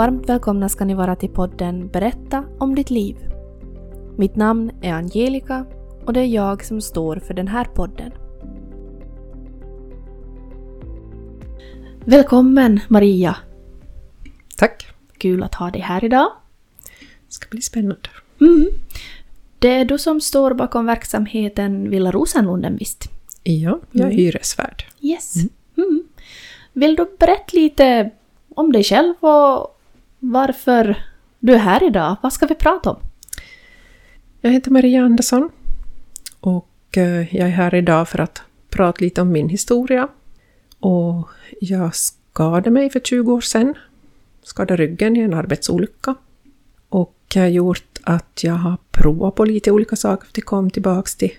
Varmt välkomna ska ni vara till podden Berätta om ditt liv. Mitt namn är Angelica och det är jag som står för den här podden. Välkommen Maria! Tack! Kul att ha dig här idag. Det ska bli spännande. Mm. Det är du som står bakom verksamheten Villa Rosenlunden visst? Ja, jag är Mm. hyresvärd. Yes. Mm. Vill du berätta lite om dig själv och varför du är här idag? Vad ska vi prata om? Jag heter Maria Andersson och eh, jag är här idag för att prata lite om min historia. Och jag skadade mig för 20 år sedan. Skadade ryggen i en arbetsolycka. Och jag har gjort att jag har provat på lite olika saker för att komma tillbaka till,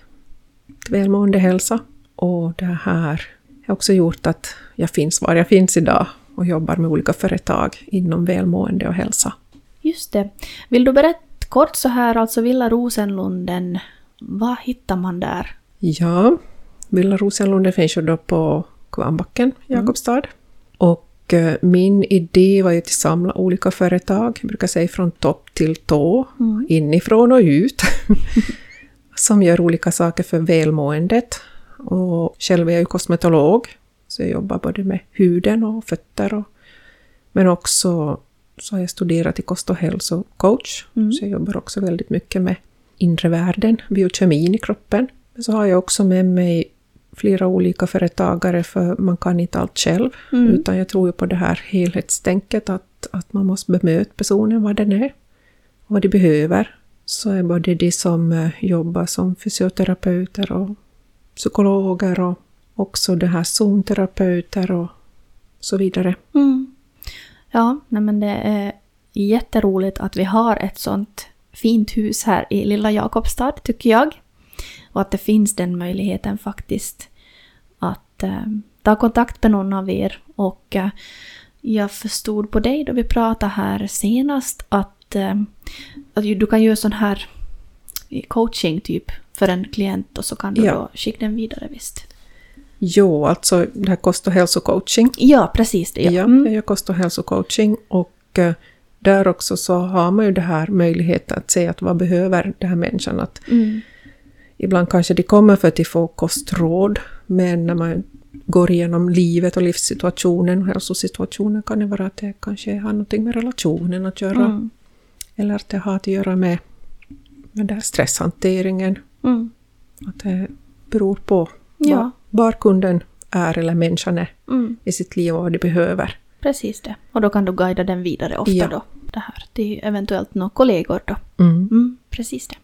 till välmående hälsa. Och det här har också gjort att jag finns var jag finns idag och jobbar med olika företag inom välmående och hälsa. Just det. Vill du berätta kort så här, alltså Villa Rosenlunden, vad hittar man där? Ja, Villa Rosenlunden finns ju då på Kvarnbacken, Jakobstad. Och eh, min idé var ju att samla olika företag, jag brukar säga från topp till tå, Mm. inifrån och ut, som gör olika saker för välmåendet. Och själv är jag ju kosmetolog, så jag jobbar både med huden och fötter. Och, men också så har jag studerat till kost och hälsocoach, Mm. så jag jobbar också väldigt mycket med inre världen, biokemin i kroppen. Men så har jag också med mig flera olika företagare, för man kan inte allt själv. Mm. Utan jag tror ju på det här helhetstänket, att, att man måste bemöta personen vad den är och vad de behöver. Så är både de som eh, jobbar som fysioterapeuter och psykologer och också det här zonterapeuter och så vidare. Mm. Ja, nej men det är jätteroligt att vi har ett sånt fint hus här i lilla Jakobstad, tycker jag. Och att det finns den möjligheten faktiskt att eh, ta kontakt med någon av er. Och eh, jag förstod på dig då vi pratade här senast att, eh, att du kan göra sån här coaching typ för en klient och så kan du Ja. då skicka den vidare visst. Jo, alltså det här kost och hälsocoaching. Ja, precis det. Ja, Ja. Mm. jag gör kost och hälsocoaching och eh, där också så har man ju det här möjligheten att se att vad behöver den här människan. Att Mm. ibland kanske de kommer för att de får kostråd, men när man går igenom livet och livssituationen och hälsosituationen kan det vara att det kanske har någonting med relationen att göra. Mm. Eller att det har att göra med, med den stresshanteringen. Mm. Att det beror på Ja. Var, kunden är eller människan är Mm. i sitt liv och vad de behöver. Precis det. Och då kan du guida den vidare ofta Ja. då. Det här till eventuellt några kollegor då. Mm. Mm, precis det.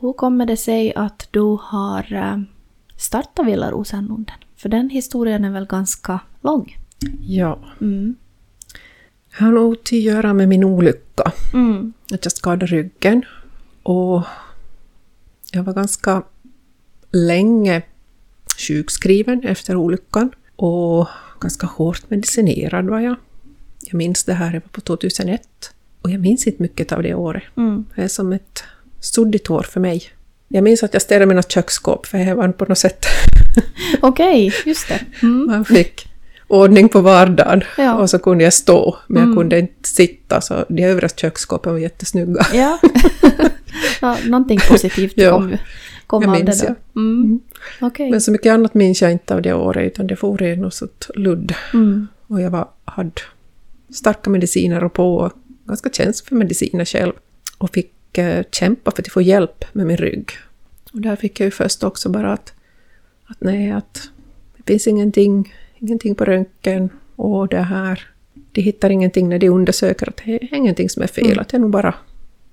Hur kommer det sig att du har eh, startat Villa Rosenlunden? För den historien är väl ganska lång? Ja, Mm. har nog till att göra med min olycka. Mm. Att jag skadade ryggen. Och jag var ganska länge sjukskriven efter olyckan. Och ganska hårt medicinerad var jag. Jag minns det här, det var på 2001. Och jag minns inte mycket av det året. Mm. Det är som ett suddigt år för mig. Jag minns att jag städade mina köksskåp, för jag var på något sätt... Okej, just det. Mm. Man fick ordning på vardagen Ja. och så kunde jag stå, men jag Mm. kunde inte sitta. Så de övriga köksskåpen var jättesnygga. Ja. ja, någonting positivt Ja, kom, kom jag minns, då. ja. Mm. Okej. Men så mycket annat minns jag inte av det året, utan det for i något sånt ludd. Mm. Och jag var, hade starka mediciner och på, och ganska känslig för mediciner själv. Och fick eh, kämpa för att få hjälp med min rygg. Och där fick jag ju först också bara att, att nej, att det finns ingenting, ingenting på röntgen och det här, de hittar ingenting när de undersöker att det är ingenting som är fel, Mm. att det är nog bara,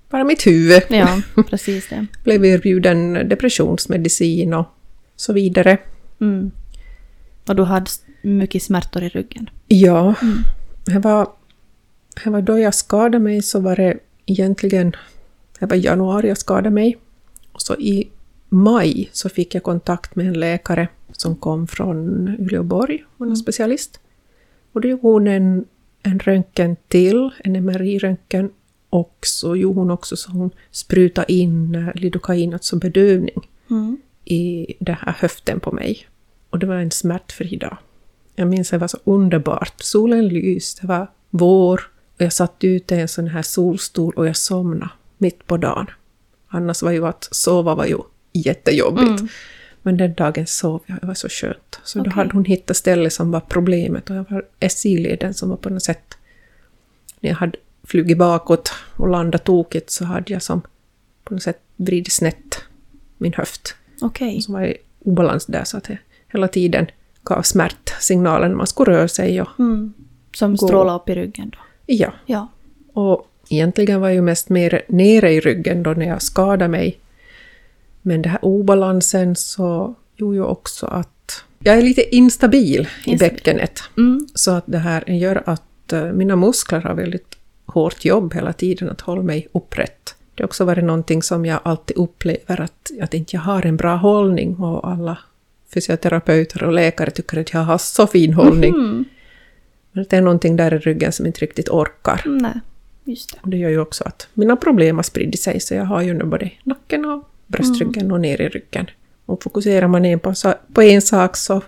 bara mitt huvud. Ja, precis det. Blev erbjuden depressionsmedicin och så vidare. Mm. Och du hade mycket smärtor i ryggen. Ja, Mm. det var, det var då jag skadade mig så var det egentligen, det var i januari jag skadade mig. Och så i maj så fick jag kontakt med en läkare som kom från Uleåborg, hon är specialist. Och då gjorde hon en, en röntgen till, en MRI-röntgen, och så gjorde hon också så hon sprutade in eh, lidokain, alltså bedövning, Mm. i den här höften på mig. Och det var en smärtfri dag. Jag minns att det var så underbart. Solen lyste, det var vår och jag satt ute i en sån här solstol och jag somnade mitt på dagen. Annars var ju att sova var ju jättejobbigt. Mm. Men den dagen sov jag, det var så skönt. Så då Okej. hade hon hittat stället som var problemet och jag var SJ-leden som var på något sätt... När jag hade flugit bakåt och landat tokigt så hade jag som på något sätt vridit snett min höft. Okej. Och så var i obalans där så att det hela tiden gav smärtsignaler när man skulle röra sig. Och, Mm. Som Gå. strålar upp i ryggen då. ja, Ja. och egentligen var jag ju mest mer nere i ryggen då när jag skadade mig. Men den här obalansen så gjorde ju också att jag är lite instabil i Instabil. bäckenet. Mm. Så att det här gör att eh, mina muskler har väldigt hårt jobb hela tiden att hålla mig upprätt. Det har också varit någonting som jag alltid upplever att, att inte jag har en bra hållning och alla fysioterapeuter och läkare tycker att jag har så fin hållning. Mm. Men det är någonting där i ryggen som inte riktigt orkar. Nej, just det. Och det gör ju också att mina problem har spridit sig, så jag har ju nu både nacken och bröstryggen och ner i ryggen. Och fokuserar man in på, på en sak så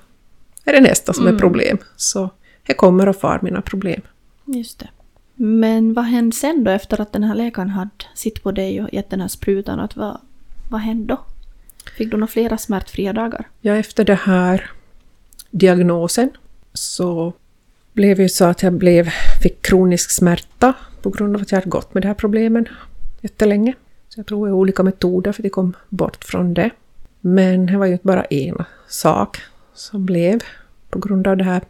är det nästa som är problem. Så det kommer och far mina problem. Just det. Men vad hände sen då efter att den här läkaren hade sitt på dig och gett den här sprutan? Att vad, vad hände då? Fick du några flera smärtfria dagar? Ja, efter den här diagnosen så blev det ju så att jag blev, fick kronisk smärta på grund av att jag hade gått med de här problemen jättelänge. Så jag provade olika metoder för att kom bort från det. Men det var ju inte bara en sak som blev på grund av det här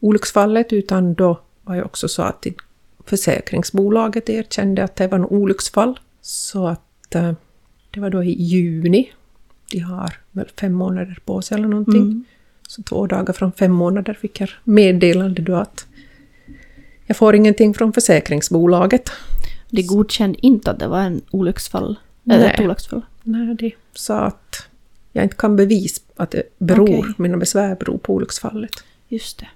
olycksfallet, utan då var det också så att försäkringsbolaget erkände att det var en olycksfall. Så att eh, det var då i juni. De har väl fem månader på sig eller någonting. Mm. Så två dagar från fem månader fick jag meddelande då att jag får ingenting från försäkringsbolaget. De godkände inte att det var en olycksfall. Nej. Eller ett olycksfall. Nej, de sa att jag inte kan bevisa att det beror, Okej. mina besvär beror på olycksfallet. Just det.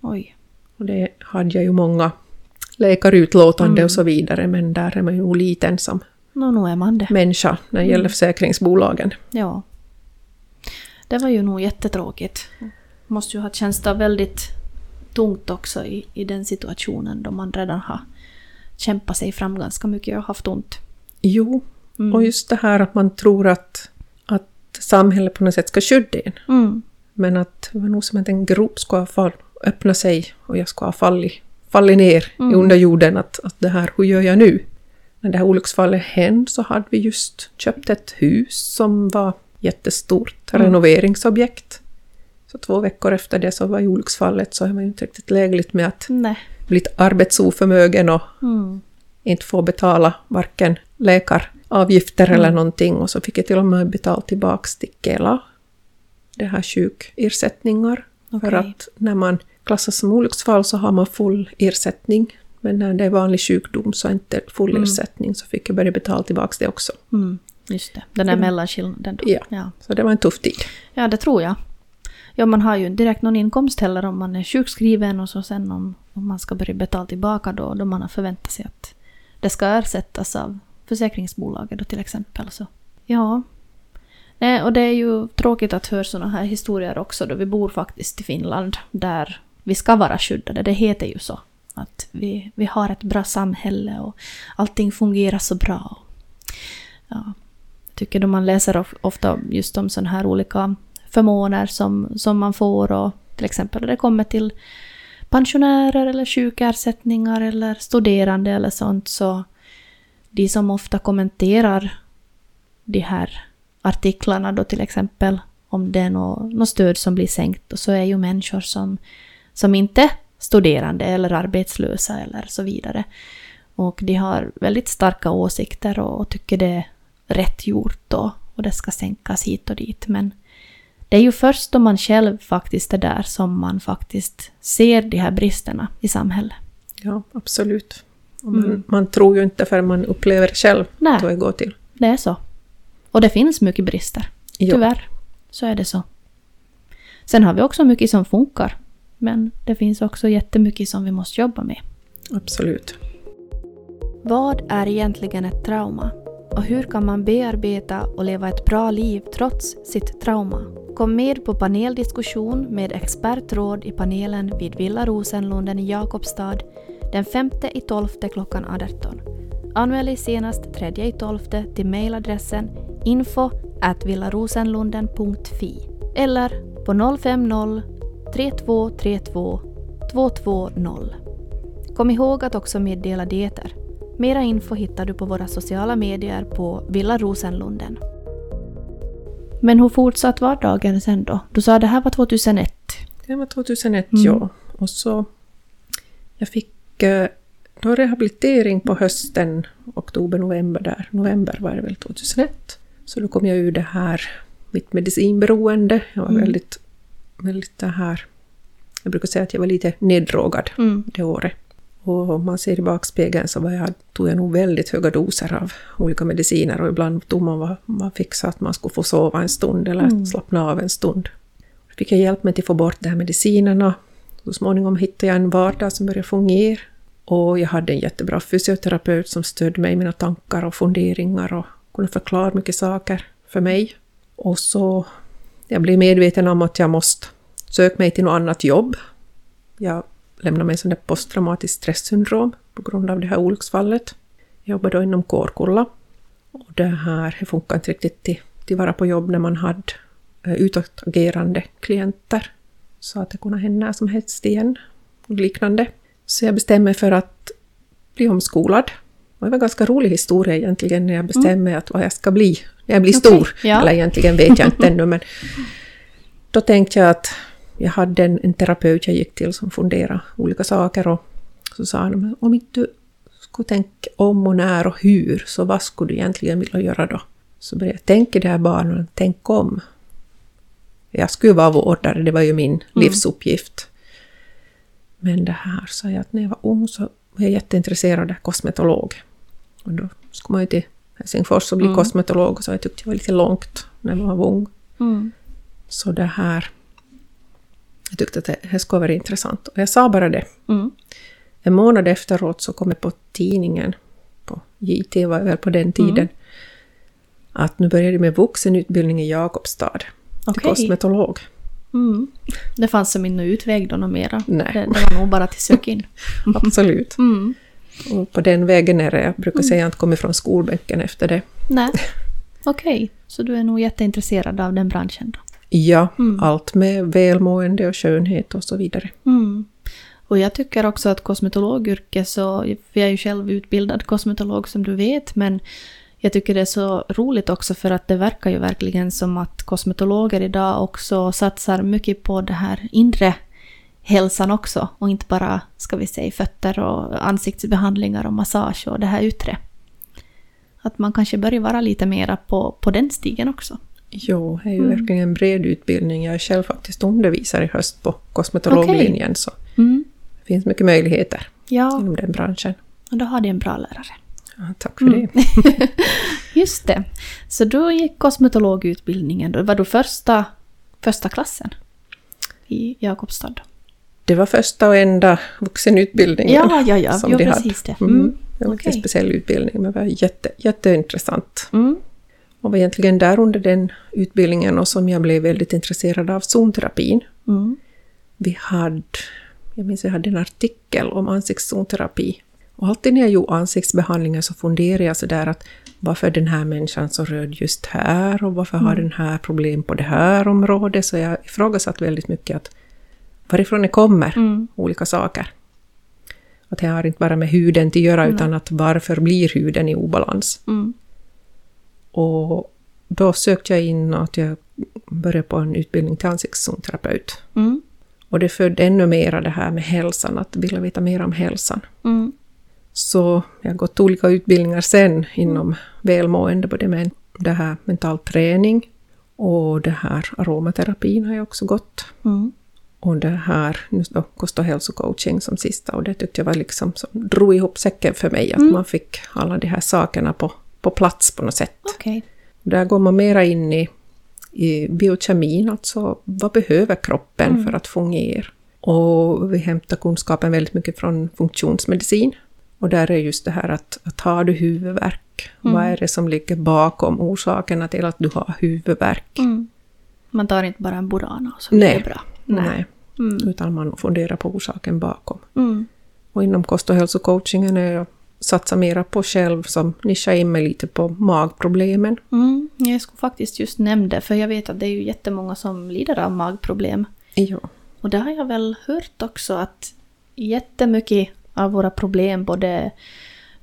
Oj. Och det hade jag ju många läkarutlåtande Mm. och så vidare, men där är man ju nog lite ensam Nå, nu är man det. människa när det gäller försäkringsbolagen. Ja. Det var ju nog jättetråkigt. Måste ju ha känts väldigt tungt också i, i den situationen då man redan har kämpat sig fram ganska mycket och haft ont. Jo, Mm. och just det här att man tror att, att samhället på något sätt ska skydda en. Mm. Men att det var nog som att en grop skulle ha fall, öppna sig och jag skulle ha fallit, fallit ner i Mm. underjorden. Att, att det här, hur gör jag nu? När det här olycksfallet hände så hade vi just köpt ett hus som var jättestort Mm. renoveringsobjekt. Så två veckor efter det så var ju olycksfallet så var ju inte riktigt lägligt med att Nej. bli arbetsoförmögen och Mm. inte få betala varken läkaravgifter eller Mm. någonting. Och så fick jag till och med betala tillbaka till Kela, det här sjukersättningar. För Okej. att när man klassas som olycksfall så har man full ersättning. Men när det är vanlig sjukdom så är inte full Mm. ersättning, så fick jag börja betala tillbaka det också. Mm. Just det. Den där Mm. mellanskillnaden då. Ja. ja. Så det var en tuff tid. Ja, det tror jag. Ja, man har ju inte direkt någon inkomst heller om man är sjukskriven och så sen om, om man ska börja betala tillbaka då, då man har förväntat sig att det ska ersättas av försäkringsbolaget då till exempel. Så. Ja. Nej, och det är ju tråkigt att höra sådana här historier också då vi bor faktiskt i Finland där vi ska vara skyddade. Det heter ju så. Att vi, vi har ett bra samhälle och allting fungerar så bra. Ja, jag tycker då man läser ofta just om sådana här olika förmåner som, som man får och till exempel när det kommer till pensionärer eller sjukersättningar eller studerande eller sånt så de som ofta kommenterar de här artiklarna då till exempel om det är något, något stöd som blir sänkt och så är ju människor som, som inte studerande eller arbetslösa eller så vidare. Och de har väldigt starka åsikter och, och tycker det är rätt gjort då och det ska sänkas hit och dit. Men det är ju först då man själv faktiskt är där som man faktiskt ser de här bristerna i samhället. Ja, absolut. Och man, Mm. man tror ju inte förrän man upplever själv Nej. hur det går till. Det är så. Och det finns mycket brister. Ja. Tyvärr. Så är det så. Sen har vi också mycket som funkar. Men det finns också jättemycket som vi måste jobba med. Absolut. Vad är egentligen ett trauma? Och hur kan man bearbeta och leva ett bra liv trots sitt trauma? Kom med på paneldiskussion med expertråd i panelen vid Villa Rosenlunden i Jakobstad den 5 i 12 klockan 18. Anmäl dig senast 3 i 12 till mejladressen info villarosenlunden.fi eller på 050 3232 220. Kom ihåg att också meddela dieter. Mera info hittar du på våra sociala medier på Villa Rosenlunden. Men hur fortsatt var dagen sen då? Du sa att det här var 2001. Det var 2001, Mm. ja. Och så... Jag fick eh, då rehabilitering på hösten, oktober, november där. November var det väl 2001. Så då kom jag ur det här, mitt medicinberoende. Jag var Mm. väldigt, väldigt det här... Jag brukar säga att jag var lite neddrogad Mm. det året. Och om man ser i bakspegeln så var jag, tog jag nog väldigt höga doser av olika mediciner och ibland tog man vad man fick så att man skulle få sova en stund eller Mm. slappna av en stund. Då fick jag hjälp med att få bort de här medicinerna. Så småningom hittade jag en vardag som började fungera. Och jag hade en jättebra fysioterapeut som stödde mig i mina tankar och funderingar och kunde förklara mycket saker för mig. Och så jag blev medveten om att jag måste söka mig till något annat jobb. Jag lämnade mig sån posttraumatiskt stresssyndrom på grund av det här olycksfallet. Jag jobbade då inom Kårkulla. Och det här det funkar inte riktigt till, till vara på jobb när man hade eh, utåtagerande klienter. Så att det kunde hända när som helst igen och liknande. Så jag bestämde mig för att bli omskolad. Och det var en ganska rolig historia egentligen när jag bestämde mig att vad jag ska bli när jag blir Okej, stor. ja. Eller egentligen vet jag inte ännu men då tänkte jag att jag hade en, en terapeut jag gick till som funderade olika saker och så sa han "Men om inte du skulle tänka om och när och hur så vad skulle du egentligen vilja göra då? Så började jag tänka det här barnen, tänk om. Jag skulle vara vårdare, det var ju min livsuppgift. Men det här sa jag att när jag var ung så var jag jätteintresserad av kosmetolog. Och då skulle man ju till Helsingfors och bli Mm. kosmetolog så jag tyckte det var lite långt när man var ung. Mm. Så det här... Jag tyckte att det här skulle vara intressant. Och jag sa bara det. Mm. En månad efteråt så kom jag på tidningen, på JT var jag väl på den tiden, att nu började med vuxenutbildning i Jakobstad till kosmetolog. Mm. Det fanns som ingen utväg då något mera. Nej. Det, det var nog bara till sök in. Absolut. Mm. Och på den vägen är det. Jag brukar säga att jag inte kommit från skolbänken efter det. Nej. Okej, så du är nog jätteintresserad av den branschen då? Ja, Mm. allt med välmående och skönhet och så vidare. Mm. Och jag tycker också att kosmetologyrke så, jag är ju själv utbildad kosmetolog som du vet, men jag tycker det är så roligt också för att det verkar ju verkligen som att kosmetologer idag också satsar mycket på det här inre hälsan också och inte bara, ska vi säga, fötter och ansiktsbehandlingar och massage och det här yttre. Att man kanske börjar vara lite mera på, på den stigen också. Jo, det är ju Mm. verkligen en bred utbildning. Jag är själv faktiskt undervisare i höst på kosmetologlinjen, så Mm. det finns mycket möjligheter Ja, inom den branschen. och då har de en bra lärare. Ja, tack för Mm. det. Just det. Så du gick kosmetologutbildningen. Var du första, första klassen i Jakobstad? Det var första och enda vuxenutbildningen Ja, ja, ja. som Jo, de hade. det. Mm. Mm. Det var inte en speciell utbildning, men det var jätte, jätteintressant. Mm. Och var egentligen där under den utbildningen och som jag blev väldigt intresserad av zonterapin. Mm. Vi hade, jag minns vi hade en artikel om ansiktszonterapi. Och alltid när jag gjorde ansiktsbehandlingar så funderade jag sådär att varför är den här människan så röd just här och varför har den här problem på det här området? Så jag ifrågasatte väldigt mycket att varifrån det kommer Mm. olika saker. Att det har inte bara med huden att göra utan att varför blir huden i obalans? Mm. Och då sökte jag in att jag började på en utbildning till ansiktszonterapeut. Mm. Och det födde ännu mera det här med hälsan, att vilja veta mer om hälsan. Mm. Så jag har gått olika utbildningar sen inom välmående, både med det här mental träning och det här aromaterapin har jag också gått. Mm. Och det här, nu då, kost och hälsocoaching som sista. Och det tyckte jag var liksom som drog ihop säcken för mig, att Mm. man fick alla de här sakerna på, på plats på något sätt. Okej. Där går man mera in i, i biokemin, alltså vad behöver kroppen Mm. för att fungera? Och vi hämtar kunskapen väldigt mycket från funktionsmedicin. Och där är just det här att, att har du huvudvärk, Mm. vad är det som ligger bakom orsakerna till att du har huvudvärk? Mm. Man tar inte bara en Burana och så Nej. blir det bra. Nej. Mm. Utan man funderar på orsaken bakom. Mm. Och inom kost och hälsocoachingen är jag satsar mera på själv som nischar in mig lite på magproblemen. Mm, jag skulle faktiskt just nämna det, för jag vet att det är ju jättemånga som lider av magproblem. Ja. Och det har jag väl hört också att jättemycket av våra problem, både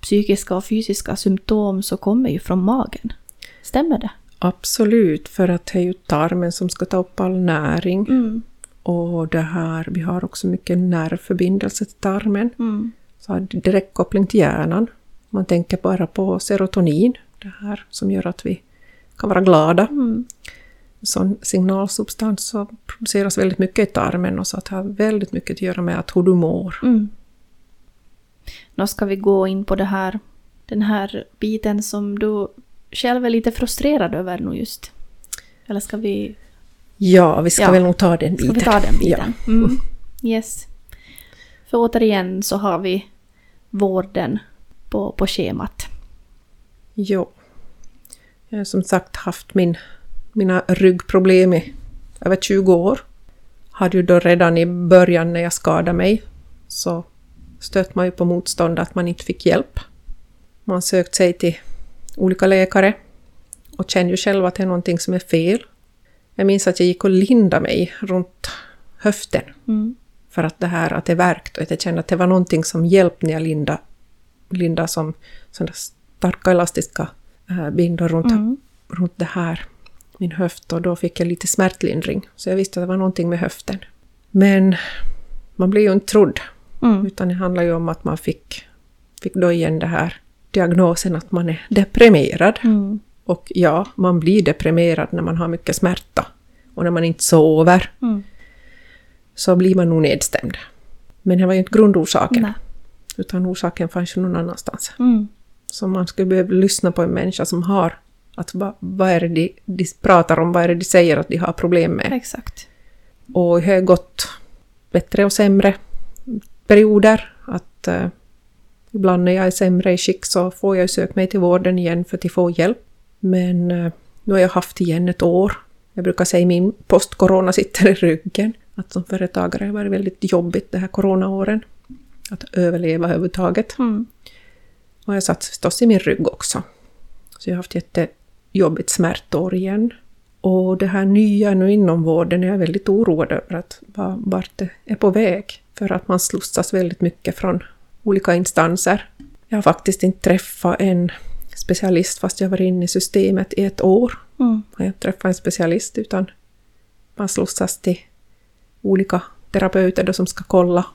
psykiska och fysiska symptom, så kommer ju från magen. Stämmer det? Absolut, för att det är ju tarmen som ska ta upp all näring. Mm. Och det här, vi har också mycket nervförbindelse till tarmen. Mm. Så har direkt koppling till hjärnan. Man tänker bara på serotonin, det här som gör att vi kan vara glada. Mm. Sån signalsubstans så produceras väldigt mycket i tarmen och så att det har väldigt mycket att göra med att hur du mår. Mm. Nu ska vi gå in på det här, den här biten som du själv är lite frustrerad över nu just. Eller ska vi, Ja, vi ska Ja. väl nog ta den ska biten. vi ta den biten? Ja. Mm. Yes. För återigen så har vi vården på, på schemat. Jo. Jag har som sagt haft min, mina ryggproblem i över 20 år. Hade ju då redan i början när jag skadade mig så stötte man ju på motstånd att man inte fick hjälp. Man sökt sig till olika läkare och kände ju själv att det är någonting som är fel. Jag minns att jag gick och lindade mig runt höften Mm. för att det här att det värkt och att jag kände att det var någonting som hjälpte när jag lindade, lindade som sådana starka elastiska äh, bindor runt, Mm. runt det här, min höft och då fick jag lite smärtlindring. Så jag visste att det var någonting med höften. Men man blir ju inte trodd, Mm. utan det handlar ju om att man fick, fick då igen det här diagnosen att man är deprimerad. Mm. Och ja, man blir deprimerad när man har mycket smärta. Och när man inte sover Mm. så blir man nog nedstämd. Men det var ju inte grundorsaken, Nej. utan orsaken fanns ju någon annanstans. Mm. Så man skulle behöva lyssna på en människa som har att va, vad är det de, de pratar om, vad är det de säger att de har problem med. Exakt. Och det har gått bättre och sämre perioder. Att eh, ibland när jag är sämre i skick så får jag söka mig till vården igen för att få hjälp. Men eh, nu har jag haft igen ett år. Jag brukar säga min post-corona sitter i ryggen. Att som företagare har varit väldigt jobbigt de här coronaåren. Att överleva överhuvudtaget. Mm. Och jag satt förstås i min rygg också. Så jag har haft jättejobbigt smärtår igen. Och det här nya nu inom vården är jag väldigt oroad över att va- vart det är på väg. För att man slussas väldigt mycket från olika instanser. Jag har faktiskt inte träffat en specialist fast jag var inne i systemet i ett år. Mm. Jag har inte träffat en specialist utan man slussas till olika terapeuter då som ska kolla.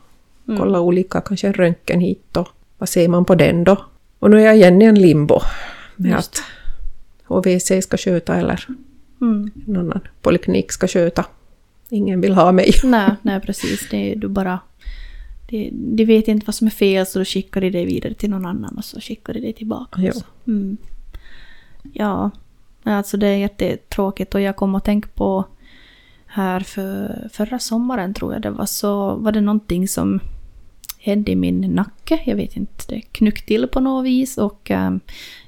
Mm. Kolla olika, kanske en röntgen hit och vad ser man på den då? Och nu är jag igen i en limbo med Just att HVC ska sköta eller Mm. någon annan poliklinik ska sköta. Ingen vill ha mig. Nej, nej precis. Det är, du bara... De, de vet inte vad som är fel så då skickar de dig vidare till någon annan och så skickar de dig tillbaka. Ja. Mm. Ja, alltså det är jättetråkigt och jag kom att tänka på här för förra sommaren tror jag det var så var det någonting som hände i min nacke. Jag vet inte, det knyckte till på något vis och ehm,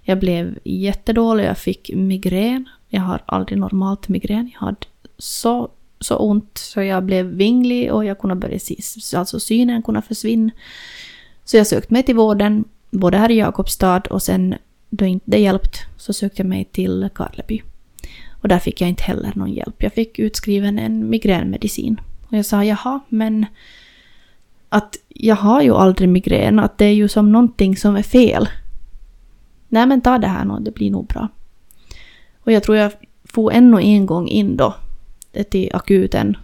jag blev jättedålig. Jag fick migrän. Jag har aldrig normalt migrän. Jag hade så, så ont så jag blev vinglig och jag kunde börja se, alltså synen kunde försvinna. Så jag sökte mig till vården, både här i Jakobstad och sen då inte det hjälpt så sökte jag mig till Karleby. Och där fick jag inte heller någon hjälp. Jag fick utskriven en migränmedicin. Och jag sa jaha, men att jag har ju aldrig migrän, att det är ju som någonting som är fel. Nej men ta det här nu, det blir nog bra. Och jag tror jag får ännu en gång in då till akuten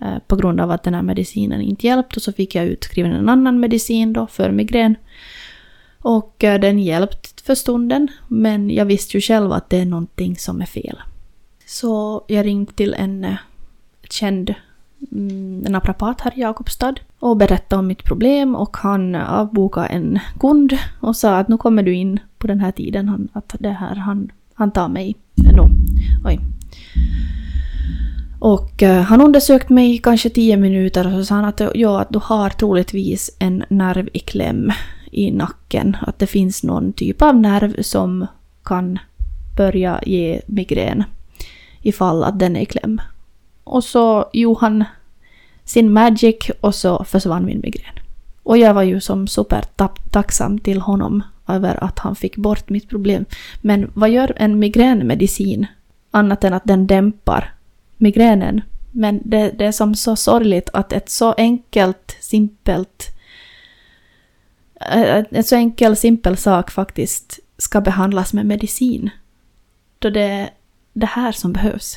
eh, på grund av att den här medicinen inte hjälpte och så fick jag utskriven en annan medicin då för migrän. Och eh, den hjälpte för stunden men jag visste ju själv att det är någonting som är fel. Så jag ringde till en eh, känd mm, naprapat här i Jakobstad och berättade om mitt problem och han avbokade en kund och sa att nu kommer du in på den här tiden, han, att det här, han, han tar mig nu. Oj. Och eh, han undersökte mig i kanske tio minuter och så sa han att, ja, att du har troligtvis en nerv i kläm i nacken. Att det finns någon typ av nerv som kan börja ge migrän ifall att den är i kläm. Och så gjorde han sin magic och så försvann min migrän. Och jag var ju som supertacksam till honom över att han fick bort mitt problem. Men vad gör en migränmedicin annat än att den dämpar migränen? Men det, det är som så sorgligt att ett så enkelt, simpelt eh, en så enkel, simpel sak faktiskt ska behandlas med medicin. Då det är det här som behövs.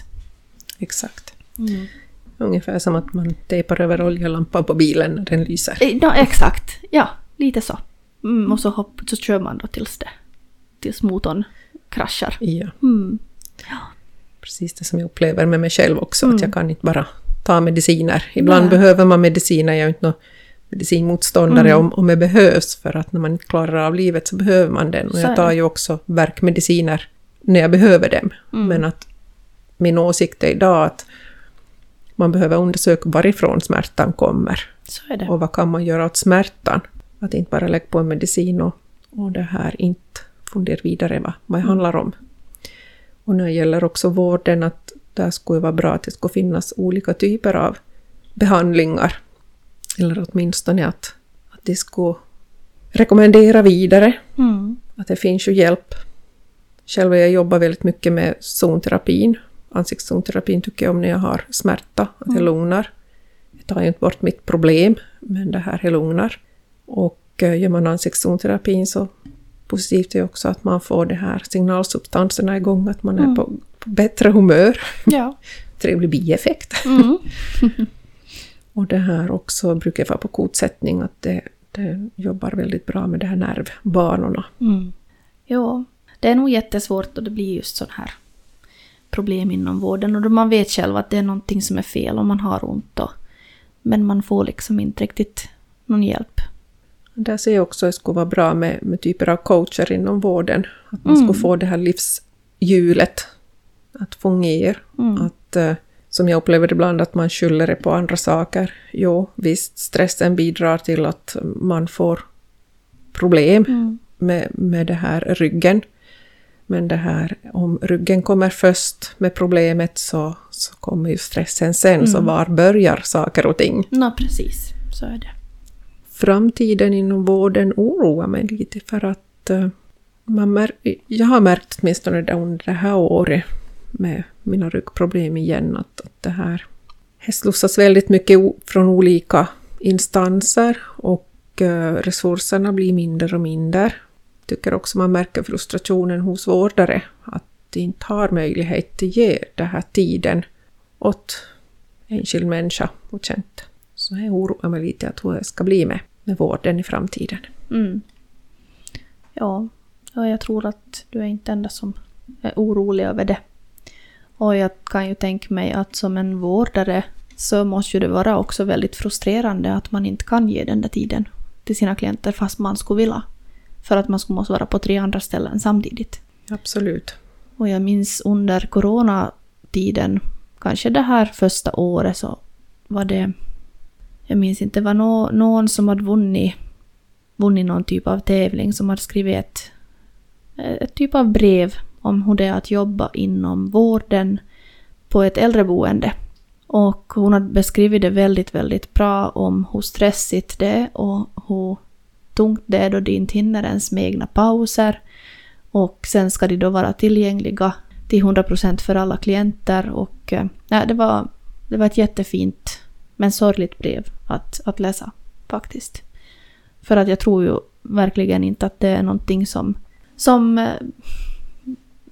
Exakt. Mm. Ungefär som att man tejpar över oljelampan på bilen när den lyser. Eh, ja, exakt. Ja, lite så. Mm, och så, hopp, så kör man då tills, det, tills motorn kraschar. Ja. Mm. Precis det som jag upplever med mig själv också, mm. att jag kan inte bara ta mediciner. Ibland Nej. behöver man mediciner, jag är inte någon medicinmotståndare mm. om, om det behövs, för att när man inte klarar av livet så behöver man den. Och jag tar ju också verkmediciner när jag behöver dem. Mm. Men att min åsikt är idag att man behöver undersöka varifrån smärtan kommer. Och vad kan man göra åt smärtan? Att inte bara lägga på en medicin och, och det här inte fundera vidare vad, vad det mm. handlar om. Och när det gäller också vården, att där skulle vara bra att det skulle finnas olika typer av behandlingar. Eller åtminstone att, att det skulle rekommendera vidare. Mm. Att det finns ju hjälp. Själv har jag jobbat väldigt mycket med zonterapin. Ansiktszonterapin tycker jag om när jag har smärta, att jag mm. lugnar. Det tar ju inte bort mitt problem, men det här är lugnar. Och eh, gör man ansiktszonterapin så positivt är också att man får de här signalsubstanserna igång, att man mm. är på, på, bättre humör. Ja. Trevlig bieffekt. Mm. och det här också brukar vara på kotsättning, att det, det jobbar väldigt bra med de här nervbanorna. Mm. Ja, det är nog jättesvårt och det blir just sån här problem inom vården och då man vet själv att det är någonting som är fel om man har ont. Och, men man får liksom inte riktigt någon hjälp. Där ser jag också att det skulle vara bra med, med typer av coacher inom vården. Att man mm. skulle få det här livshjulet att fungera. Mm. Att, uh, som jag upplever ibland att man skyller det på andra saker. Jo, visst, stressen bidrar till att man får problem mm. med, med det här ryggen. Men det här, om ryggen kommer först med problemet så, så kommer ju stressen sen, mm. så var börjar saker och ting? Ja, precis. Så är det. Framtiden inom vården oroar mig lite för att eh, man mär, jag har märkt åtminstone under det här året med mina ryggproblem igen att, att det här det slussas väldigt mycket från olika instanser och eh, resurserna blir mindre och mindre tycker också man märker frustrationen hos vårdare, att de inte har möjlighet att ge den här tiden åt enskild människa och känt. Så jag oroar mig lite att hur det ska bli med, med vården i framtiden. Mm. Ja, ja, jag tror att du är inte enda som är orolig över det. Och jag kan ju tänka mig att som en vårdare så måste det vara också väldigt frustrerande att man inte kan ge den där tiden till sina klienter fast man skulle vilja. För att man skulle måste vara på tre andra ställen samtidigt. Absolut. Och jag minns under coronatiden, kanske det här första året så var det... Jag minns inte, det var no, någon som hade vunnit, vunnit någon typ av tävling som hade skrivit ett, ett typ av brev om hur det är att jobba inom vården på ett äldreboende. Och hon hade beskrivit det väldigt, väldigt bra om hur stressigt det är och hur tungt det är då de inte hinner ens med egna pauser. Och sen ska de då vara tillgängliga till 100% för alla klienter. Och äh, det, var, det var ett jättefint men sorgligt brev att, att läsa faktiskt. För att jag tror ju verkligen inte att det är någonting som, som äh,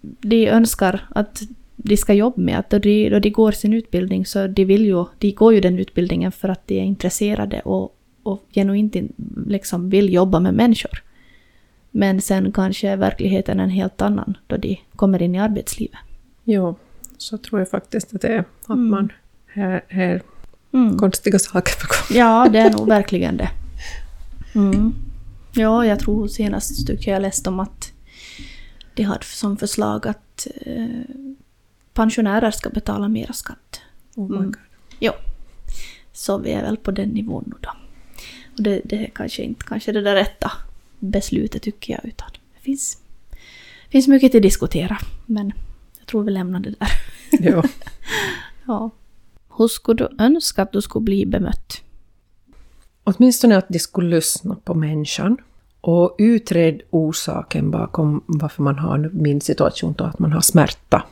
de önskar att de ska jobba med. Att då de, då de går sin utbildning så de vill ju, de går ju den utbildningen för att de är intresserade och och genuint liksom vill jobba med människor. Men sen kanske är verkligheten en helt annan då de kommer in i arbetslivet. Jo, så tror jag faktiskt att det är. Att mm. man är, är mm. konstiga saker på gång. Ja, det är nog verkligen det. Mm. Ja, jag tror senast tycker jag läste om att de hade som förslag att eh, pensionärer ska betala mera skatt. Oh my mm. God. Jo. Så vi är väl på den nivån nu då. Och det, det är kanske inte kanske det där rätta beslutet tycker jag, utan det finns, finns mycket att diskutera. Men jag tror vi lämnar det där. Ja. ja. Hur skulle du önska att du skulle bli bemött? åtminstone att de skulle lyssna på människan och utreda orsaken bakom varför man har min situation, då, att man har smärta.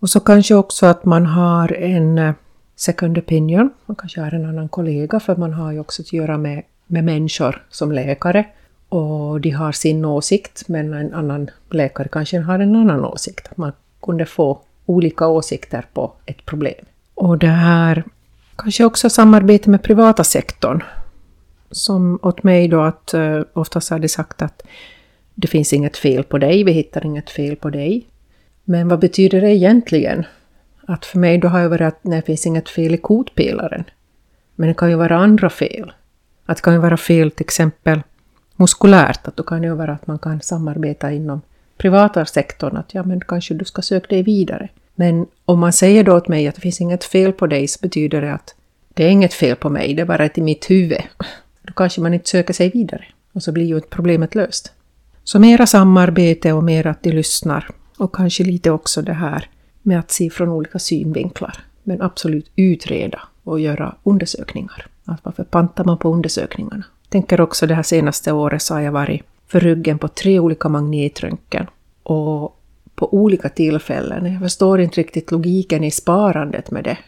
Och så kanske också att man har en eh, second opinion, man kanske har en annan kollega för man har ju också att göra med, med människor som läkare och de har sin åsikt men en annan läkare kanske har en annan åsikt. Att man kunde få olika åsikter på ett problem. Och det här kanske också samarbete med privata sektorn. Som åt mig då att uh, oftast har de sagt att det finns inget fel på dig, vi hittar inget fel på dig. Men vad betyder det egentligen? Att för mig då har det varit att det finns inget fel i kotpelaren. Men det kan ju vara andra fel. Att det kan ju vara fel till exempel muskulärt, att då kan det ju vara att man kan samarbeta inom privata sektorn, att ja men kanske du ska söka dig vidare. Men om man säger då åt mig att det finns inget fel på dig så betyder det att det är inget fel på mig, det är bara i mitt huvud. Då kanske man inte söker sig vidare och så blir ju inte problemet löst. Så mera samarbete och mer att de lyssnar och kanske lite också det här med att se från olika synvinklar. Men absolut utreda och göra undersökningar. Att varför pantar man på undersökningarna? Tänker också det här senaste året så har jag varit för ryggen på tre olika magnetröntgen. Och på olika tillfällen. Jag förstår inte riktigt logiken i sparandet med det.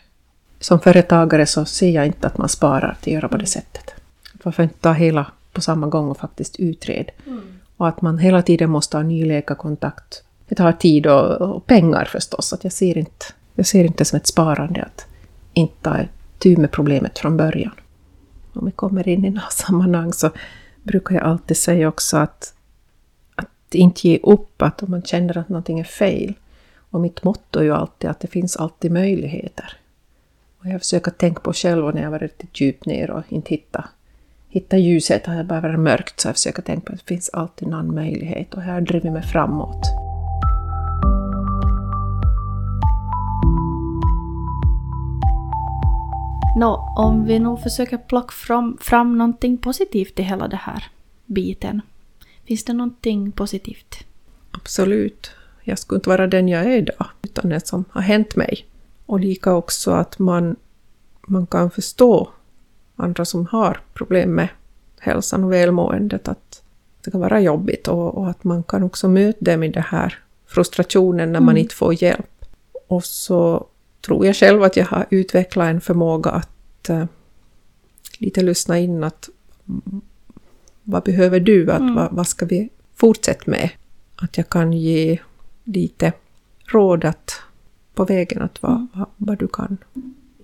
Som företagare så ser jag inte att man sparar till att göra på det sättet. Varför inte ta hela på samma gång och faktiskt utreda? Mm. Och att man hela tiden måste ha ny läkarkontakt. Det tar tid och, och, pengar förstås. Att jag, ser inte, jag ser inte som ett sparande att inte ta tur med problemet från början. Om vi kommer in i några sammanhang så brukar jag alltid säga också att inte ge upp, att om man känner att någonting är fel. Och mitt motto är ju alltid att det finns alltid möjligheter. Och jag försöker tänka på själv när jag varit riktigt djupt ner och inte hitta, hitta ljuset, att det bara varit mörkt, så jag försöker tänka på att det finns alltid någon möjlighet och här driver mig framåt. Nå, om vi nu försöker plocka fram, fram någonting positivt i hela den här biten. Finns det någonting positivt? Absolut. Jag skulle inte vara den jag är idag, utan det som har hänt mig. Och lika också att man, man kan förstå andra som har problem med hälsan och välmåendet, att det kan vara jobbigt och, och att man kan också möta dem i den här frustrationen när man mm. inte får hjälp. Och så tror jag själv att jag har utvecklat en förmåga att uh, lite lyssna in att vad behöver du? Att, mm. vad, vad, ska vi fortsätta med? Att jag kan ge lite råd att, på vägen att vad, mm. vad, vad, du kan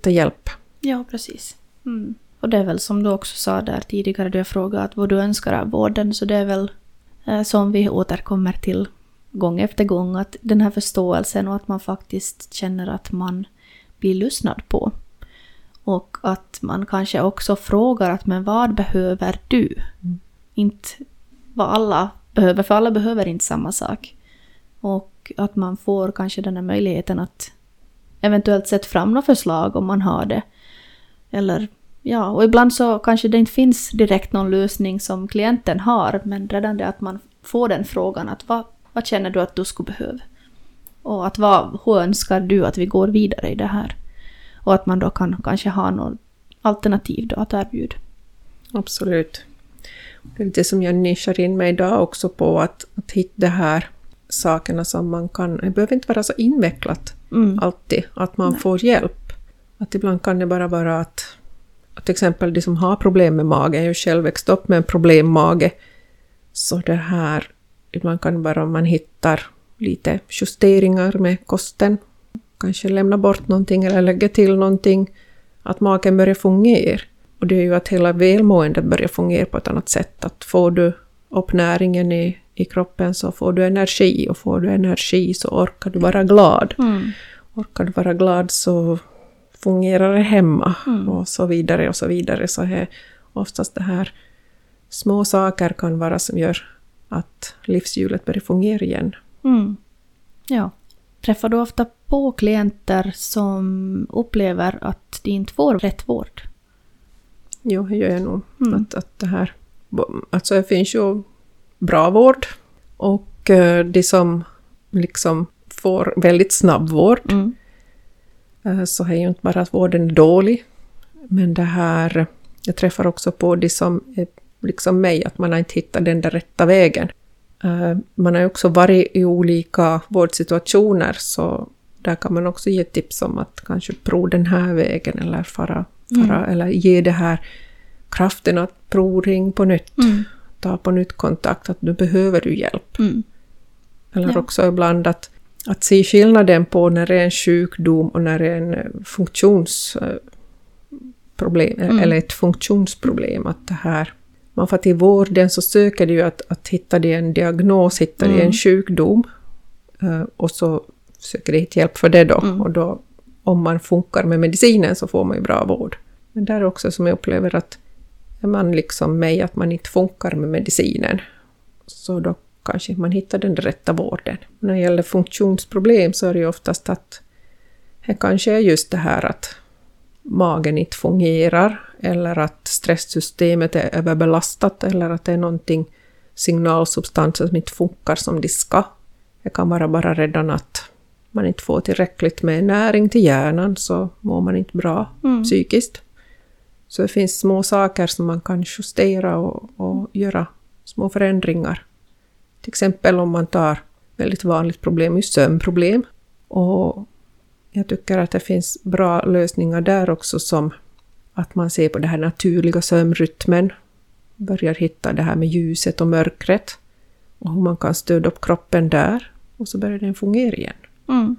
ta hjälp. Ja, precis. Mm. Och det är väl som du också sa där tidigare, du har frågat vad du önskar av vården, så det är väl eh, som vi återkommer till gång efter gång, att den här förståelsen och att man faktiskt känner att man blir lyssnad på. Och att man kanske också frågar att men vad behöver du? Mm. Inte vad alla behöver, för alla behöver inte samma sak. Och att man får kanske den här möjligheten att eventuellt sätta fram några förslag om man har det. Eller ja, och ibland så kanske det inte finns direkt någon lösning som klienten har, men redan det att man får den frågan att vad, vad känner du att du skulle behöva? Och att vad, hur önskar du att vi går vidare i det här? Och att man då kan kanske ha något alternativ då att erbjuda. Absolut. Det är lite som jag nischar in mig idag också på att, att hitta de här sakerna som man kan... Det behöver inte vara så invecklat mm. alltid, att man Nej. får hjälp. Att ibland kan det bara vara att, att till exempel de som har problem med magen, jag har ju själv växt upp med en problemmage, så det här, ibland kan det vara om man hittar lite justeringar med kosten. Kanske lämna bort någonting eller lägga till någonting. Att magen börjar fungera. Och det är ju att hela välmåendet börjar fungera på ett annat sätt. Att får du upp näringen i, i kroppen så får du energi och får du energi så orkar du vara glad. Mm. Orkar du vara glad så fungerar det hemma mm. och så vidare och så vidare. Så här, oftast det här små saker kan vara som gör att livshjulet börjar fungera igen. Mm. Ja. Träffar du ofta på klienter som upplever att de inte får rätt vård? Jo, det gör jag nog. Mm. Att, att det här... Alltså det finns ju bra vård och uh, de som liksom får väldigt snabb vård mm. uh, så är ju inte bara att vården är dålig, men det här jag träffar också på de som är liksom mig, att man har inte hittat den där rätta vägen. Eh, man har också varit i olika vårdsituationer, så där kan man också ge tips om att kanske prova den här vägen eller fara, fara Mm. eller ge det här kraften att provring på nytt. Mm. Ta på nytt kontakt, att nu behöver du hjälp. Mm. Eller Ja. också ibland att, att se skillnaden på när det är en sjukdom och när det är en eh, funktionsproblem, Mm. eller ett funktionsproblem. Att det här, man får till vården så söker du att, att hitta det en diagnos, hitta det Mm. en sjukdom eh, och så söker de hjälp för det då. Mm. Och då om man funkar med medicinen så får man ju bra vård. Men där är också som jag upplever att är man liksom mig, att man inte funkar med medicinen, så då kanske man hittar den rätta vården. När det gäller funktionsproblem så är det ju oftast att det kanske är just det här att magen inte fungerar eller att stresssystemet är överbelastat eller att det är någonting signalsubstanser som inte funkar som de ska. Det kan vara bara redan att man inte får tillräckligt med näring till hjärnan så mår man inte bra Mm. psykiskt. Så det finns små saker som man kan justera och, och göra små förändringar. Till exempel om man tar väldigt vanligt problem, just sömnproblem. Och jag tycker att det finns bra lösningar där också som att man ser på den här naturliga sömnrytmen, börjar hitta det här med ljuset och mörkret och hur man kan stödja upp kroppen där och så börjar den fungera igen. Mm.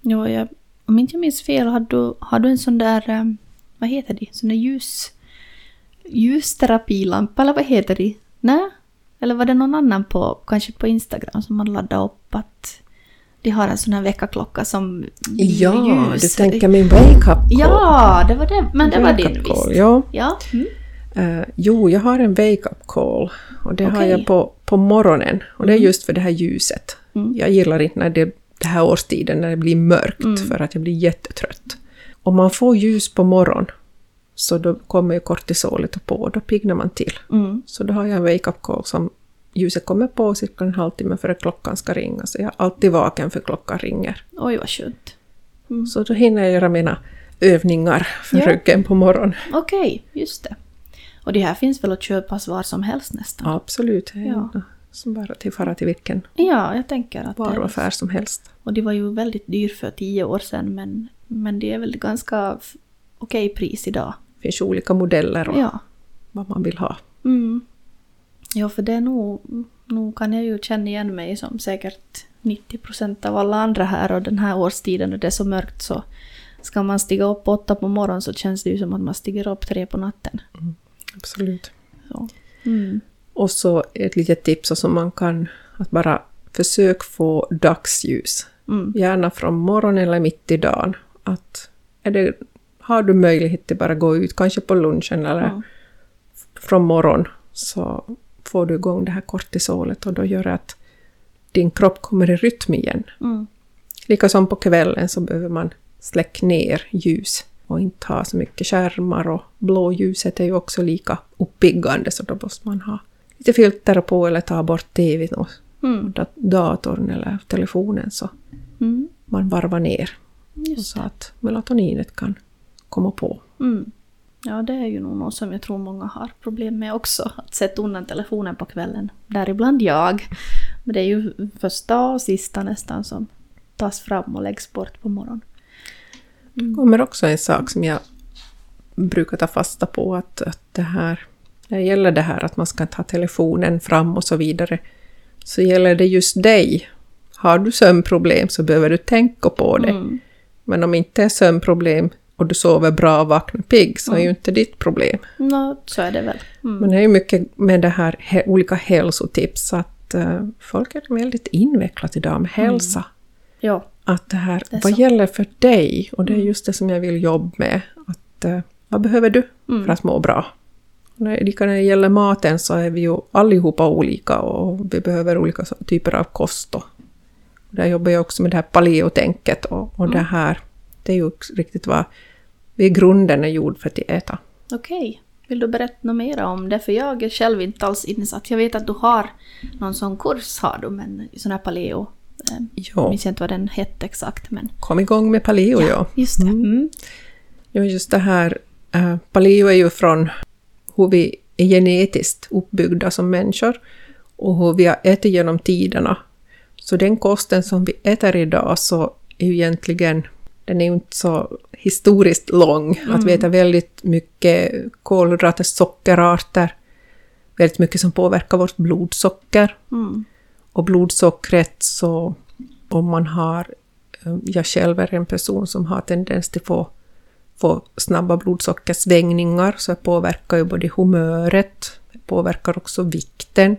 Ja, jag, om inte jag minns fel, har du, har du en sån där, um vad heter det, sån där ljus, ljusterapilampa eller vad heter det? Nej? Eller var det någon annan på, kanske på Instagram som man laddade upp att de har en sån här väckarklocka som Ja, ljus. du tänker min wake-up call. Ja, det var det, men det var din call, visst. Ja. Ja. Mm. Eh, jo, jag har en wake-up call och det har Okej. jag på, på morgonen. Och det är just för det här ljuset. Mm. Jag gillar inte när det, det här årstiden när det blir mörkt Mm. för att jag blir jättetrött. Om man får ljus på morgonen så då kommer ju kortisolet på och då piggnar man till. Mm. Så då har jag en wake-up call som ljuset kommer på cirka en halvtimme före klockan ska ringa. Så jag är alltid vaken för klockan ringer. Oj, vad skönt. Mm. Så då hinner jag göra mina övningar för Ja. ryggen på morgonen. Okej, just det. Och det här finns väl att köpas var som helst nästan? Absolut. Ja. Som bara till fara till vilken Ja, jag tänker att varuaffär som helst. Och det var ju väldigt dyr för tio år sedan men, men det är väl ganska okej pris idag. Det finns olika modeller och Ja. vad man vill ha. Mm. Ja, för det är nog, nog kan jag ju känna igen mig som säkert 90 procent av alla andra här och den här årstiden och det är så mörkt så ska man stiga upp åtta på morgonen så känns det ju som att man stiger upp tre på natten. Absolut. Så. Mm. Och så ett litet tips som man kan, att bara försök få dagsljus. Mm. Gärna från morgon eller mitt i dagen. Att är det, har du möjlighet att bara gå ut, kanske på lunchen eller Ja. från morgon, så får du igång det här kortisolet och då gör det att din kropp kommer i rytm igen. Mm. Lika som på kvällen så behöver man släcka ner ljus och inte ha så mycket skärmar och blåljuset är ju också lika uppiggande så då måste man ha lite filter på eller ta bort tvn och Mm. dat- datorn eller telefonen så Mm. man varvar ner Just så att melatoninet kan komma på. Mm. Ja, det är ju nog något som jag tror många har problem med också. Att sätta undan telefonen på kvällen. Däribland jag. Men det är ju första och sista nästan som tas fram och läggs bort på morgonen. Det kommer också en sak som jag brukar ta fasta på att, att det här, när det gäller det här att man ska ta telefonen fram och så vidare, så gäller det just dig. Har du sömnproblem så behöver du tänka på det. Mm. Men om inte är sömnproblem och du sover bra och vaknar pigg så är ju inte ditt problem. Nå, så är det väl. Mm. Men det är ju mycket med det här he- olika hälsotips att uh, folk är väldigt invecklat idag med hälsa. Ja. Att det här, Det vad så. gäller för dig? Och det är just det som jag vill jobba med. Att, eh, vad behöver du Mm. för att må bra? Lika när det gäller maten så är vi ju allihopa olika och vi behöver olika typer av kost. Och där jobbar jag också med det här paleotänket och, och Mm. det här, det är ju riktigt vad vi i grunden är gjord för att äta. Okej. Vill du berätta något mer om det? För jag är själv inte alls insatt. Jag vet att du har någon sån kurs har du, men sån här paleo. Eh, Ja, minns jag inte vad den hette exakt, men kom igång med paleo ja. just det. Mm. Ja, just det här Äh, paleo är ju från hur vi är genetiskt uppbyggda som människor och hur vi har ätit genom tiderna. Så den kosten som vi äter idag så är ju egentligen, den är ju inte så historiskt lång. Mm. Att vi äter väldigt mycket kolhydrater, sockerarter, väldigt mycket som påverkar vårt blodsocker. Mm. Och blodsockret så om man har, eh, jag själv är en person som har tendens till att få, få snabba blodsockersvängningar, så det påverkar ju både humöret, påverkar också vikten,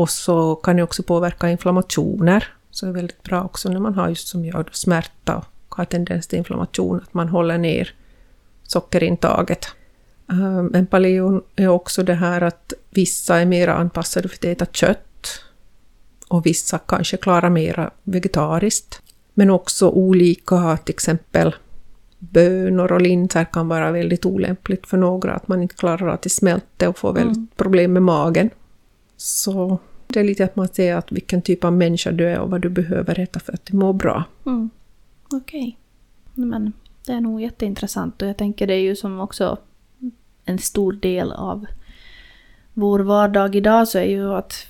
och så kan det också påverka inflammationer, så det är väldigt bra också när man har just som jag smärta och har tendens till inflammation, att man håller ner sockerintaget. Eh, men paleon är också det här att vissa är mer anpassade för att äta kött, och vissa kanske klarar mera vegetariskt. Men också olika, till exempel bönor och linser kan vara väldigt olämpligt för några, att man inte klarar att det smälter och får väldigt mm. problem med magen. Så det är lite att man ser att vilken typ av människa du är och vad du behöver äta för att du mår bra. Mm. Okej. Okay. Men det är nog jätteintressant och jag tänker det är ju som också en stor del av vår vardag idag så är ju att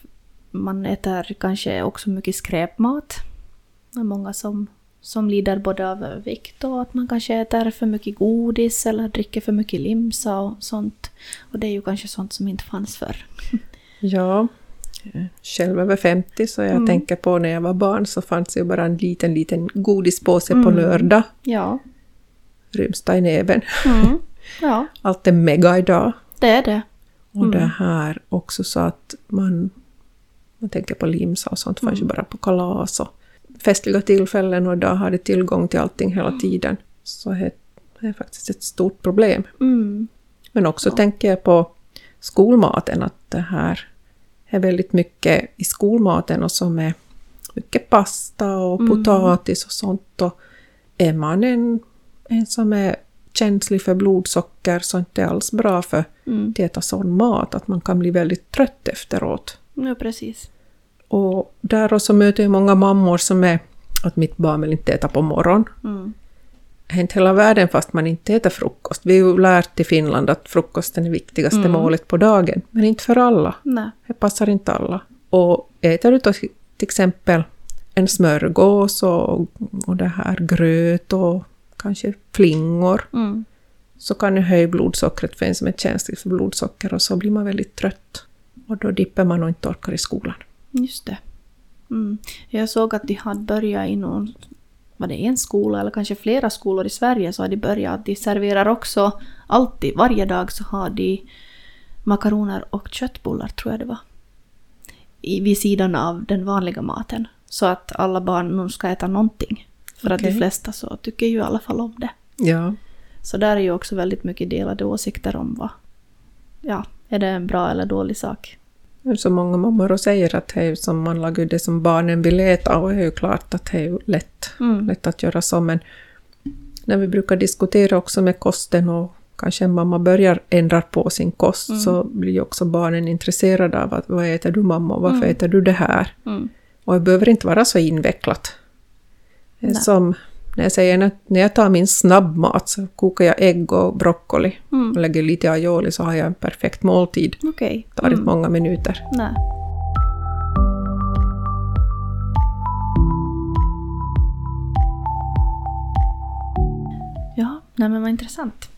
man äter kanske också mycket skräpmat. Det är många som, som lider både av vikt och att man kanske äter för mycket godis eller dricker för mycket limsa och sånt. Och det är ju kanske sånt som inte fanns förr. Ja, själv över 50 så jag mm. tänker på när jag var barn så fanns det ju bara en liten, liten godispåse mm. på lördag. Ja. Rymsta i näven. Mm. Ja. Allt är mega idag. Det är det. Och det mm. här också så att man man tänker på limsa och sånt, mm. fanns ju bara på kalas och festliga tillfällen och idag har de tillgång till allting hela mm. tiden. Så det är faktiskt ett stort problem. Mm. Men också ja. tänker jag på skolmaten, att det här är väldigt mycket i skolmaten och som är mycket pasta och mm. potatis och sånt. Och är man en, en som är känslig för blodsocker så är det inte alls bra för mm. att äta sån mat, att man kan bli väldigt trött efteråt. Ja, precis. Och där också möter jag många mammor som är att mitt barn vill inte äta på morgonen. Mm. Hänt hela världen fast man inte äter frukost. Vi har ju lärt i Finland att frukosten är viktigaste mm. målet på dagen, men inte för alla. Nej. Det passar inte alla. Och äter du till exempel en smörgås och, och det här gröt och kanske flingor, mm. så kan det höja blodsockret för en som är känslig för blodsocker och så blir man väldigt trött. Och då dippar man och inte orkar i skolan. Just det. Mm. Jag såg att de hade börjat i någon, var det en skola eller kanske flera skolor i Sverige så har de börjat att de serverar också alltid, varje dag så har de makaroner och köttbullar tror jag det var. I, vid sidan av den vanliga maten. Så att alla barn nu ska äta någonting. För okay. att de flesta så tycker ju i alla fall om det. Ja. Så där är ju också väldigt mycket delade åsikter om vad, ja, är det en bra eller dålig sak? Så många mammor säger att det är som man lagar det som barnen vill äta och det är ju klart att det är lätt, mm. lätt att göra så men när vi brukar diskutera också med kosten och kanske en mamma börjar ändra på sin kost mm. så blir också barnen intresserade av att vad äter du mamma och varför mm. äter du det här? Mm. Och det behöver inte vara så invecklat. Som när jag säger att när jag tar min snabbmat så kokar jag ägg och broccoli mm. och lägger lite aioli så har jag en perfekt måltid. Okay. Det tar mm. inte många minuter. Nej. Ja, nej men vad intressant.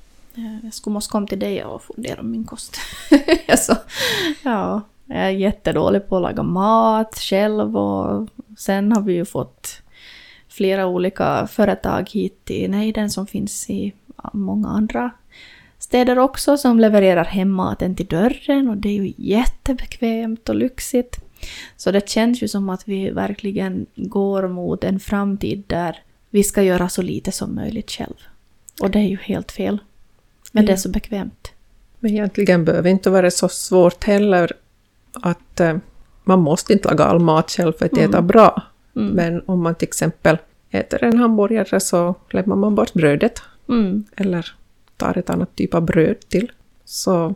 Jag skulle måste komma till dig och fundera om min kost. alltså, ja, jag är jättedålig på att laga mat själv och sen har vi ju fått flera olika företag hit till nejden som finns i många andra städer också som levererar hem maten till dörren och det är ju jättebekvämt och lyxigt. Så det känns ju som att vi verkligen går mot en framtid där vi ska göra så lite som möjligt själv. Och det är ju helt fel. Men ja. det är så bekvämt. Men egentligen behöver det inte vara så svårt heller att eh, man måste inte laga all mat själv för att mm. äta bra. Mm. Men om man till exempel äter en hamburgare så lämnar man bort brödet. Mm. Eller tar ett annat typ av bröd till. Så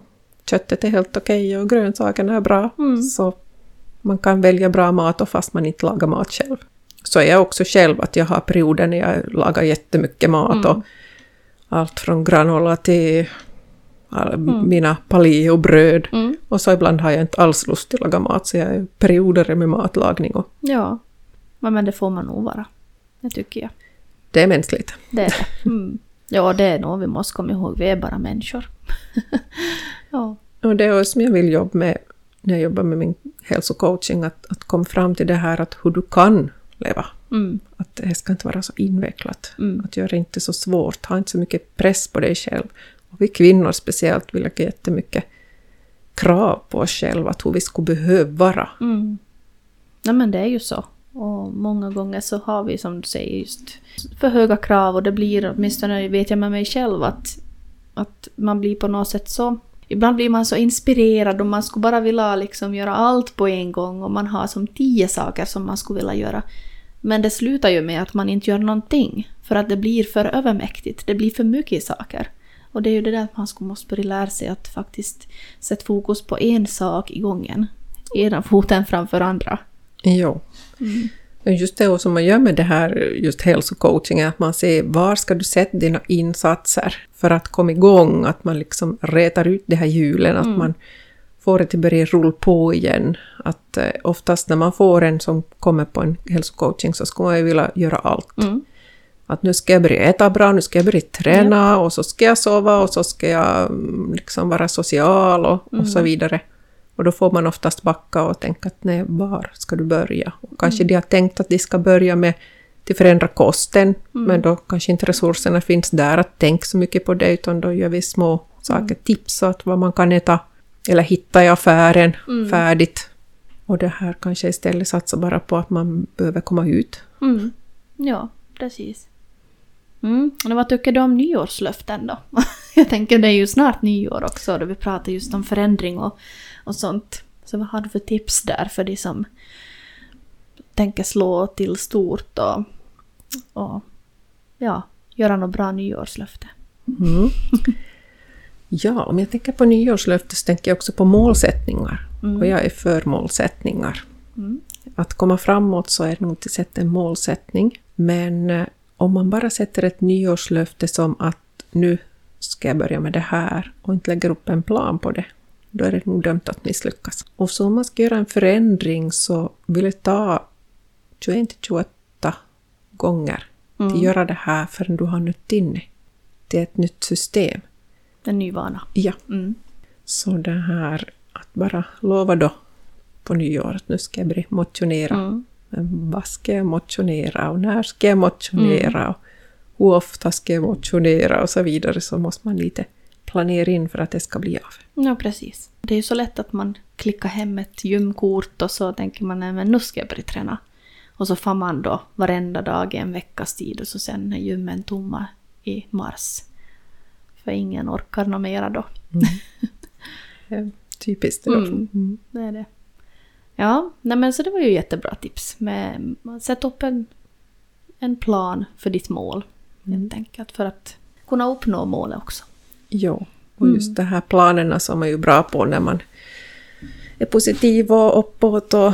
köttet är helt okej och grönsakerna är bra. Mm. Så man kan välja bra mat och fast man inte lagar mat själv. Så är jag också själv att jag har perioder när jag lagar jättemycket mat mm. och, allt från granola till all, mina paleo-bröd. Mm. Och så ibland har jag inte alls lust att laga mat, så jag är perioder med matlagning och Ja. Men det får man nog vara. Det tycker jag. det är mänskligt. Det är det. Mm. Ja, det är nog vi måste komma ihåg. Vi är bara människor. ja. Och det är som jag vill jobba med när jag jobbar med min hälsocoaching, att, att komma fram till det här att hur du kan leva. Mm. Att det ska inte vara så invecklat. Mm. Att göra det inte så svårt, ha inte så mycket press på dig själv. Och vi kvinnor speciellt vill lägga jättemycket krav på oss själva, att hur vi skulle behöva vara. Mm. Nej men det är ju så. Och många gånger så har vi som du säger just för höga krav och det blir åtminstone vet jag med mig själv att, att man blir på något sätt så Ibland blir man så inspirerad och man skulle bara vilja liksom göra allt på en gång och man har som tio saker som man skulle vilja göra. Men det slutar ju med att man inte gör någonting för att det blir för övermäktigt, det blir för mycket saker. Och det är ju det där att man skulle måste börja lära sig att faktiskt sätta fokus på en sak i gången. Ena foten framför andra. Jo. Och Just det som man gör med det här just hälsocoaching är att man ser var ska du sätta dina insatser för att komma igång, att man liksom retar ut de här hjulen, att man får det att börja rulla på igen. Att eh, oftast när man får en som kommer på en hälsocoaching så ska man ju vilja göra allt. Mm. Att nu ska jag börja äta bra, nu ska jag börja träna och så ska jag sova och så ska jag mm, liksom vara social och, och så vidare. Och då får man oftast backa och tänka att nej, var ska du börja? Och kanske de har tänkt att de ska börja med att förändra kosten, men då kanske inte resurserna finns där att tänka så mycket på det, utan då gör vi små saker, tips att vad man kan äta eller hitta i affären färdigt. Och det här kanske istället satsar bara på att man behöver komma ut. Mm. Ja, precis. Mm. Och vad tycker du om nyårslöften då? Jag tänker det är ju snart nyår också då vi pratar just om förändring och, och sånt. Så vad har du för tips där för de som tänker slå till stort och, och ja, göra något bra nyårslöfte? Mm. Ja, om jag tänker på nyårslöfte så tänker jag också på målsättningar. Och jag är för målsättningar. Mm. Att komma framåt så är det nog att sätta en målsättning. Men eh, om man bara sätter ett nyårslöfte som att nu ska jag börja med det här och inte lägger upp en plan på det, då är det nog dömt att misslyckas. Och så om man ska göra en förändring så vill det ta 21-28 gånger till att göra det här förrän du har nött in till ett nytt system. En ny vana. Ja, Mm. så det här att bara lova då på nyår att nu ska jag börja motionera. Mm. Men vad ska jag motionera och när ska jag motionera och hur ofta ska jag motionera och så vidare så måste man lite planera in för att det ska bli av. Ja, precis. Det är ju så lätt att man klickar hem ett gymkort och så tänker man nej men nu ska jag börja träna. Och så får man då varenda dag i en veckas tid och så sen är gymmen tomma i mars. För ingen orkar något mera då. Eh, Typiskt det. Mm. Mm. Det är det. Ja, nej men så det var ju jättebra tips. Med, sätt upp en, en plan för ditt mål. Helt enkelt för att kunna uppnå målet också. Ja, och just de här planerna som är ju bra på när man är positiv och uppåt och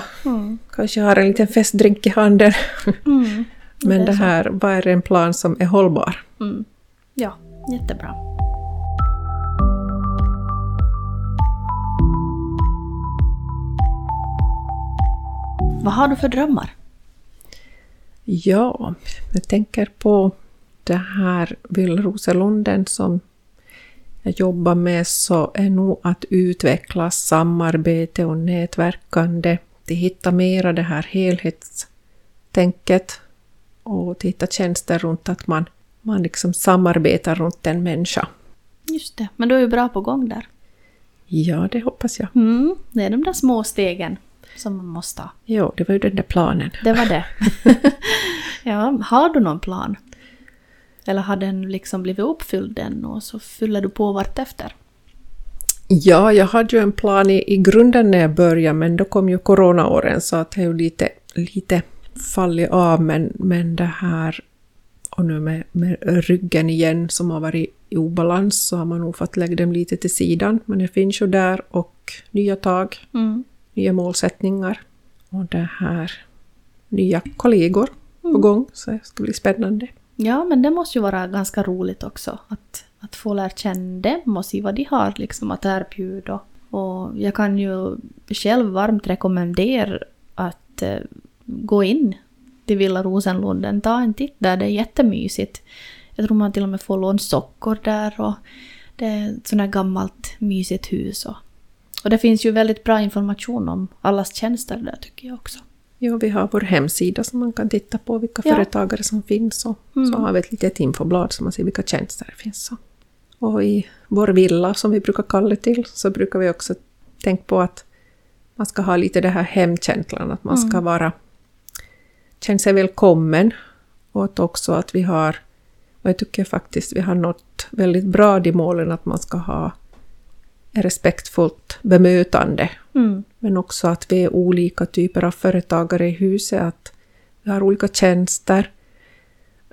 kanske har en liten festdrink i handen. Mm. Men Det det så. här, vad är en plan som är hållbar? Mm. Ja, jättebra. Vad har du för drömmar? Ja, jag tänker på det här Villroselunden som jag jobbar med så är nog att utveckla samarbete och nätverkande, till hitta mera det här helhetstänket och till hitta tjänster runt att man, man liksom samarbetar runt en människa. Just det, men du är ju bra på gång där. Ja, det hoppas jag. Mm, det är de där små stegen som man måste ta. Jo, det var ju den där planen. Det var det. ja, har du någon plan? Eller har den liksom blivit uppfylld än och så fyller du på vartefter? Ja, jag hade ju en plan i, i grunden när jag började, men då kom ju coronaåren så att det är ju lite, lite fallit av. Men, men det här, och nu med, med ryggen igen som har varit i obalans så har man nog fått lägga dem lite till sidan. Men det finns ju där och nya tag, Mm. nya målsättningar och det här nya kollegor på gång. Så det ska bli spännande. Ja, men det måste ju vara ganska roligt också att, att få lära känna dem och se vad de har liksom att erbjuda. Och jag kan ju själv varmt rekommendera att eh, gå in till Villa Rosenlunden, ta en titt där, det är jättemysigt. Jag tror man till och med får låna sockor där och det är ett sånt här gammalt mysigt hus. Och, och det finns ju väldigt bra information om allas tjänster där tycker jag också. Ja, vi har vår hemsida som man kan titta på vilka Ja. företagare som finns och Mm. så har vi ett litet infoblad så man ser vilka tjänster det finns. Och i vår villa som vi brukar kalla det till så brukar vi också tänka på att man ska ha lite det här hemkänslan, att man ska vara känna sig välkommen och att också att vi har, och jag tycker faktiskt vi har nått väldigt bra de målen att man ska ha respektfullt bemötande Mm. men också att vi är olika typer av företagare i huset, att vi har olika tjänster.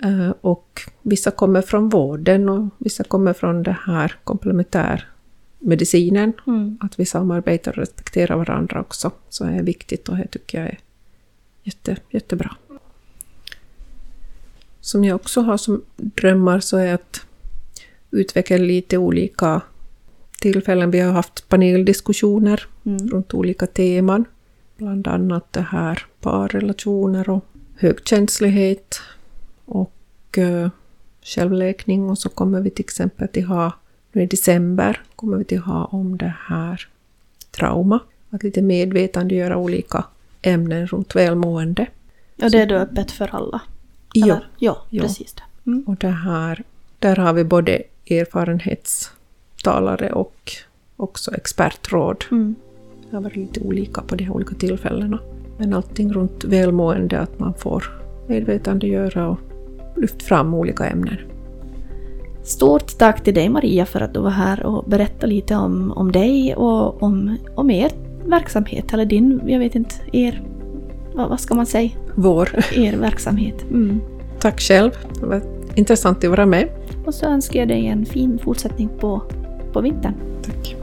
eh, Och vissa kommer från vården och vissa kommer från det här komplementärmedicinen. Mm. Att vi samarbetar och respekterar varandra också, så är viktigt och det tycker jag är jätte, jättebra. Som jag också har som drömmar så är att utveckla lite olika tillfällen. Vi har haft paneldiskussioner Mm. runt olika teman. Bland annat det här parrelationer och högkänslighet och uh, självläkning. Och så kommer vi till exempel till ha, nu i december, kommer vi till ha om det här trauma. Att lite medvetandegöra olika ämnen runt välmående. Och det är då öppet för alla? Ja, eller? Ja, Ja. precis det. Mm. och det här, där har vi både erfarenhetstalare och också expertråd. Mm. Det har varit lite olika på de här olika tillfällena. Men allting runt välmående, att man får medvetandegöra och lyft fram olika ämnen. Stort tack till dig Maria för att du var här och berättade lite om, om dig och om, om er verksamhet. Eller din, jag vet inte, er... Vad, vad ska man säga? Vår. Er verksamhet. Mm. Tack själv. Det var intressant att vara med. Och så önskar jag dig en fin fortsättning på, på vintern. Tack.